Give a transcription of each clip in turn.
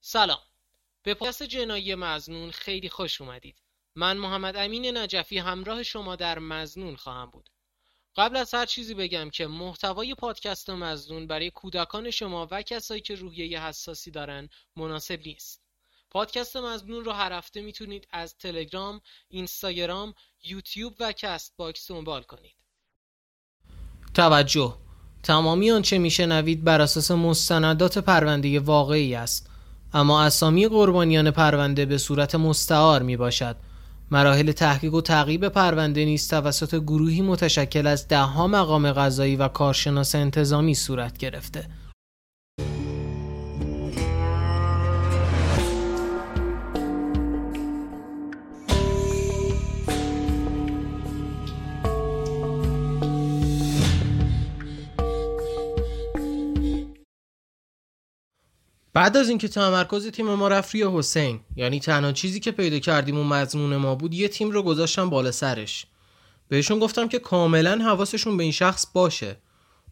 سلام. به پادکست جنایی مظنون خیلی خوش اومدید. من محمد امین نجفی همراه شما در مظنون خواهم بود. قبل از هر چیزی بگم که محتوای پادکست مظنون برای کودکان شما و کسایی که روحیه حساسی دارن مناسب نیست. پادکست مزنون رو هر هفته می‌تونید از تلگرام، اینستاگرام، یوتیوب و CastBox دنبال کنید. توجه. تمامی آنچه میشنوید بر اساس مستندات پرونده واقعی است. اما اسامی قربانیان پرونده به صورت مستعار می باشد مراحل تحقیق و تعقیب پرونده نیز توسط گروهی متشکل از دهها مقام قضایی و کارشناس انتظامی صورت گرفته. بعد از اینکه تمرکز تیم ما رفت روی حسین یعنی تنها چیزی که پیدا کردیم و مضمون ما بود یه تیم رو گذاشتم بالا سرش. بهشون گفتم که کاملا حواسشون به این شخص باشه.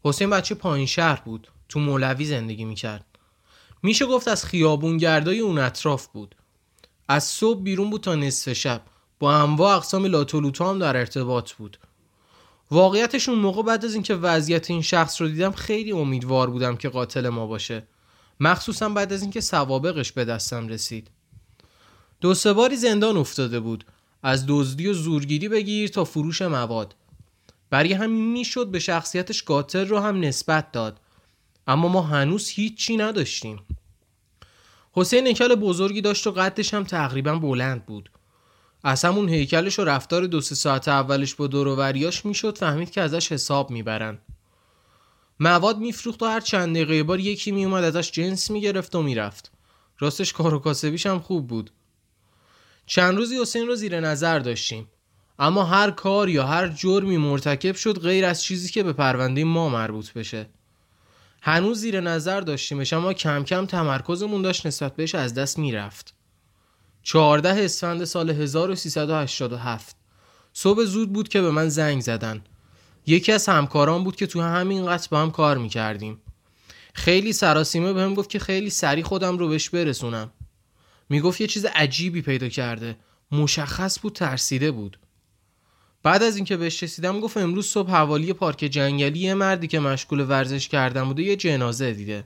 حسین بچه پایین شهر بود تو مولوی زندگی می‌کرد. میشه گفت از خیابون گردای اون اطراف بود. از صبح بیرون بود تا نصف شب. با انواع اقسام لاتولوتو هم در ارتباط بود. واقعیتش اون موقع بعد از اینکه وضعیت این شخص رو دیدم خیلی امیدوار بودم که قاتل ما باشه. مخصوصا بعد از اینکه سوابقش به دستم رسید. دو سه باری زندان افتاده بود. از دزدی و زورگیری بگیر تا فروش مواد. برای همین می‌شد به شخصیتش قاتل رو هم نسبت داد. اما ما هنوز هیچی نداشتیم. حسین هیکل بزرگی داشت و قدش هم تقریبا بلند بود. از همون هیکلش و رفتار دو سه ساعت اولش با دوروریاش می‌شد فهمید که ازش حساب می‌برن. مواد میفروخت و هر چند دقیقه بار یکی میومد ازش جنس می‌گرفت و می‌رفت. راستش کار و کاسبیش هم خوب بود. چند روزی حسین رو زیر نظر داشتیم. اما هر کار یا هر جرمی مرتکب شد غیر از چیزی که به پرونده ما مربوط بشه. هنوز زیر نظر داشتیمش اما کم کم تمرکزمون داشت نسبت بهش از دست می‌رفت. 14 اسفند سال 1387 صبح زود بود که به من زنگ زدن. یکی از همکاران بود که تو همین قطع با هم کار می‌کردیم. خیلی سراسیمه بهم گفت که خیلی سریع خودم رو بهش برسونم. می‌گفت یه چیز عجیبی پیدا کرده. مشخص بود ترسیده بود. بعد از اینکه بهش رسیدم گفت امروز صبح حوالی پارک جنگلی یه مردی که مشغول ورزش کردن بوده یه جنازه دیده.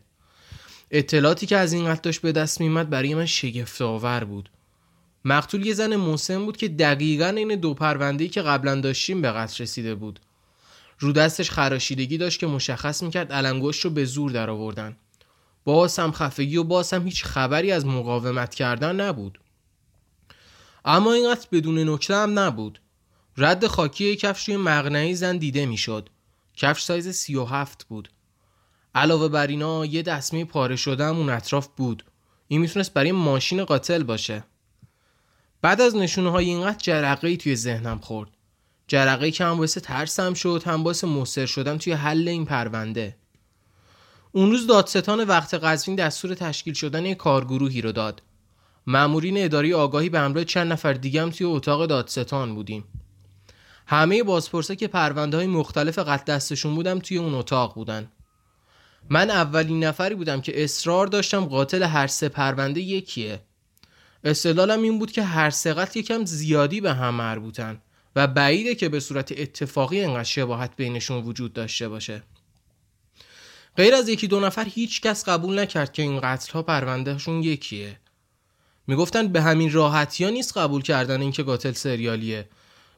اطلاعاتی که از این قتل داشت به دست میمد برای من شگفت آور بود. مقتول یه زن مسن بود که دقیقا این دو پرونده‌ای که قبلا داشتیم به قتل رسیده بود. رو دستش خراشیدگی داشت که مشخص می‌کرد علمگوش رو به زور در آوردن باز هم خفگی و باز هم هیچ خبری از مقاومت کردن نبود. اما این قتل بدون نکته هم نبود. رد خاکی کفش روی مغنعی زن دیده می‌شد. کفش سایز 37 بود. علاوه بر اینا یه دستمه پاره شده هم اون اطراف بود. این می‌تونست برای ماشین قاتل باشه. بعد از نشونه های این قتل جرقه توی ذهنم خورد. جرقه که هم باعث ترسم شد هم باعث مصر شدم توی حل این پرونده. اون روز دادستان وقت قزوین دستور تشکیل شدن یک کارگروهی رو داد. مامورین اداری آگاهی به همراه چند نفر دیگه هم توی اتاق دادستان بودیم. همه بازپرسه که پرونده های مختلف قتل دستشون بودم توی اون اتاق بودن. من اولین نفری بودم که اصرار داشتم قاتل هر سه پرونده یکیه. استدلالم این بود که هر سه قتل یکم زیادی به هم مربوطن. و بعیده که به صورت اتفاقی انقدر شباهت بینشون وجود داشته باشه. غیر از یکی دو نفر هیچ کس قبول نکرد که این قتل ها پروندهشون یکیه. می‌گفتن به همین راحتی ها نیست قبول کردن اینکه قاتل سریالیه.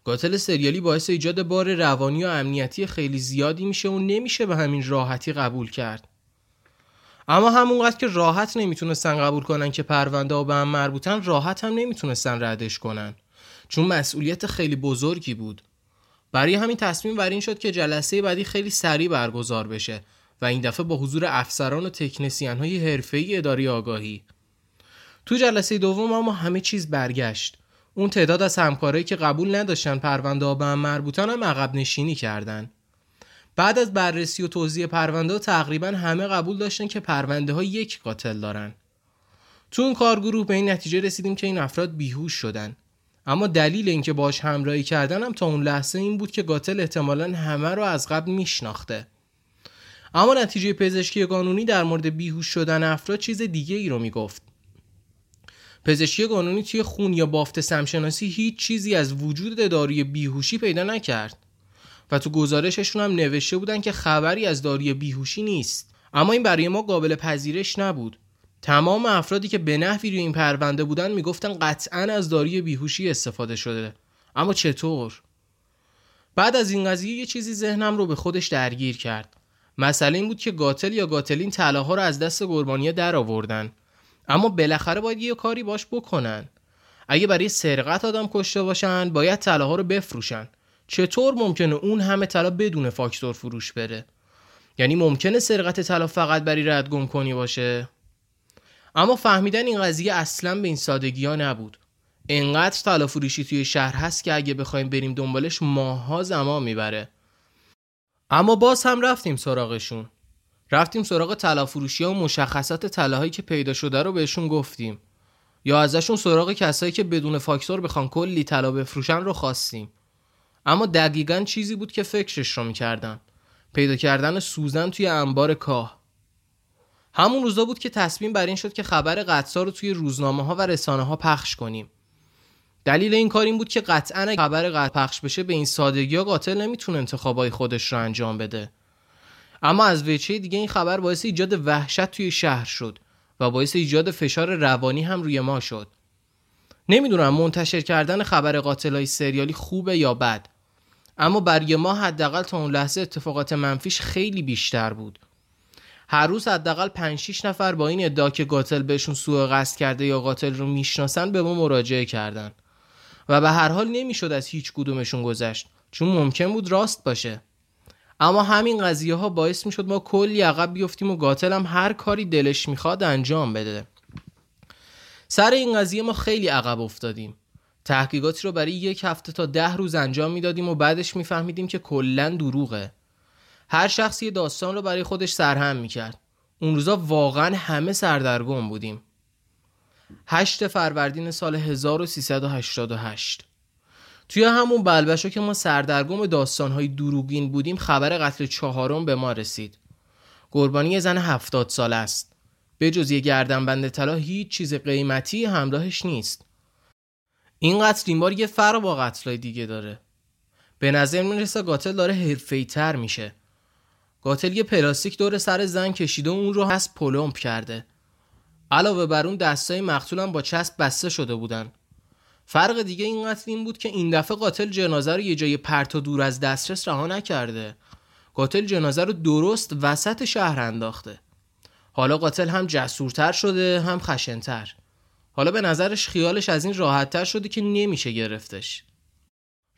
قاتل سریالی باعث ایجاد بار روانی و امنیتی خیلی زیادی میشه و نمیشه به همین راحتی قبول کرد. اما همونقدر که راحت نمی‌تونستن قبول کنن که پرونده ها به هم مربوطن راحت هم نمی‌تونستن ردش کنن. چون مسئولیت خیلی بزرگی بود. برای همین تصمیم بر این شد که جلسه بعدی خیلی سریع برگزار بشه و این دفعه با حضور افسران و تکنسیان های حرفه‌ای اداری آگاهی. تو جلسه دوم اما همه چیز برگشت. اون تعداد از همکارایی که قبول نداشتن پرونده ها به هم مربوطن هم عقب نشینی کردن. بعد از بررسی و توضیح پرونده ها تقریبا همه قبول داشتن که پرونده ها یک قاتل دارن. تو اون کارگروه به این نتیجه رسیدیم که این افراد بیهوش شدن. اما دلیل اینکه باش همراهی کردنم تا اون لحظه این بود که قاتل احتمالا همه رو از قبل میشناخته. اما نتیجه پزشکی قانونی در مورد بیهوش شدن افراد چیز دیگه ای رو می‌گفت. پزشکی قانونی توی خون یا بافت سمشناسی هیچ چیزی از وجود داروی بیهوشی پیدا نکرد و تو گزارششون هم نوشته بودن که خبری از داروی بیهوشی نیست. اما این برای ما قابل پذیرش نبود. تمام افرادی که به نحوی روی این پرونده بودن می‌گفتن قطعا از داروی بیهوشی استفاده شده. اما چطور؟ بعد از این قضیه یه چیزی ذهنم رو به خودش درگیر کرد. مسئله این بود که قاتل یا قاتلین طلاها رو از دست قربانیه در آوردن. اما بالاخره باید یه کاری باش بکنن. اگه برای سرقت آدم کشته باشن باید طلاها رو بفروشن. چطور ممکنه اون همه طلا بدون فاکتور فروش بره؟ یعنی ممکنه سرقت طلا فقط برای ردگم کنی باشه؟ اما فهمیدن این قضیه اصلا به این سادگی ها نبود. انقدر طلا فروشی توی شهر هست که اگه بخوایم بریم دنبالش ماها زمان می‌بره. اما باز هم رفتیم سراغشون. رفتیم سراغ طلا فروشی و مشخصات طلاهایی که پیدا شده رو بهشون گفتیم. یا ازشون سراغ کسایی که بدون فاکتور بخوان کلی طلا بفروشن رو خواستیم. اما دقیقا چیزی بود که فکرش رو می‌کردم پیدا کردن سوزن توی انبار کاه. همون روزا بود که تصمیم بر این شد که خبر قطسا رو توی روزنامه ها و رسانه ها پخش کنیم. دلیل این کار این بود که قطعا خبر قطع پخش بشه به این سادگی ها قاتل نمی‌تونه انتخابای خودش رو انجام بده. اما از وجه دیگه این خبر باعث ایجاد وحشت توی شهر شد و باعث ایجاد فشار روانی هم روی ما شد. نمی‌دونم منتشر کردن خبر قاتلای سریالی خوبه یا بد اما برای ما حداقل تا اون لحظه اتفاقات منفیش خیلی بیشتر بود. هر روز حداقل 5 6 نفر با این ادعا که قاتل بهشون سوء قصد کرده یا قاتل رو می‌شناسن به ما مراجعه کردن. و به هر حال نمی‌شد از هیچ کدومشون گذشت چون ممکن بود راست باشه. اما همین قضیه ها باعث می‌شد ما کلی عقب بیفتیم و قاتل هم هر کاری دلش می‌خواد انجام بده. سر این قضیه ما خیلی عقب افتادیم. تحقیقاتی رو برای یک هفته تا ده روز انجام می‌دادیم و بعدش میفهمیدیم که کلا دروغه. هر شخصی داستان رو برای خودش سرهم می‌کرد. اون روزا واقعا همه سردرگم بودیم. 8 فروردین سال 1388 توی همون بلبشا که ما سردرگم داستانهای دروغین بودیم خبر قتل چهارم به ما رسید. قربانی زن هفتاد سال است. به جز یه گردنبند طلا هیچ چیز قیمتی همراهش نیست. این قتل این بار یه فرق با قتلای دیگه داره. به نظر می‌رسه قاتل داره حرفه‌ای‌تر میشه. قاتل یه پلاستیک دور سر زن کشیده و اون رو هست پلمپ کرده. علاوه بر اون دستای مقتولم با چسب بسته شده بودن. فرق دیگه این قتل این بود که این دفعه قاتل جنازه رو یه جای پرت و دور از دسترس رها نکرده. قاتل جنازه رو درست وسط شهر انداخته. حالا قاتل هم جسورتر شده هم خشنتر. حالا به نظرش خیالش از این راحتتر شده که نمیشه گرفتش.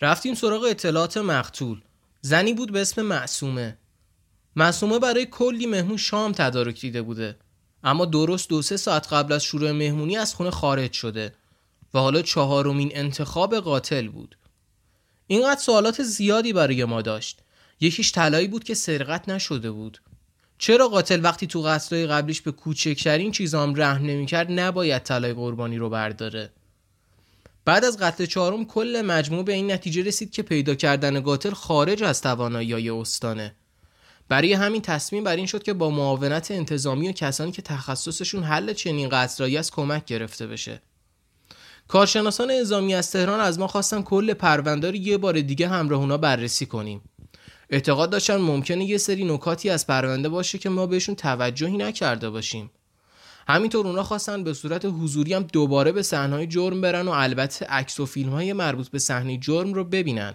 رفتیم سراغ اطلاعات مقتول. زنی بود به اسم معصومه. معصومه برای کلی مهمون شام تدارک دیده بوده. اما درست دو سه ساعت قبل از شروع مهمونی از خونه خارج شده و حالا چهارمین انتخاب قاتل بود. اینقدر سوالات زیادی برای ما داشت. یکیش طلایی بود که سرقت نشده بود. چرا قاتل وقتی تو قتلای قبلیش به کوچکترین چیزام رحم نمی‌کرد نباید طلای قربانی رو برداره؟ بعد از قتل چهارم کل مجموع به این نتیجه رسید که پیدا کردن قاتل خارج از توانایی استانه. برای همین تصمیم بر این شد که با معاونت انتظامی و کسانی که تخصصشون حل چنین قتلایی است کمک گرفته بشه. کارشناسان نظامی از تهران از ما خواستن کل پرونده رو یه بار دیگه همراه اونا بررسی کنیم. اعتقاد داشتن ممکنه یه سری نکاتی از پرونده باشه که ما بهشون توجهی نکرده باشیم. همینطور اونا خواستن به صورت حضوری هم دوباره به صحنه‌های جرم برن و البته عکس و فیلم های مربوط به صحنه جرم رو ببینن.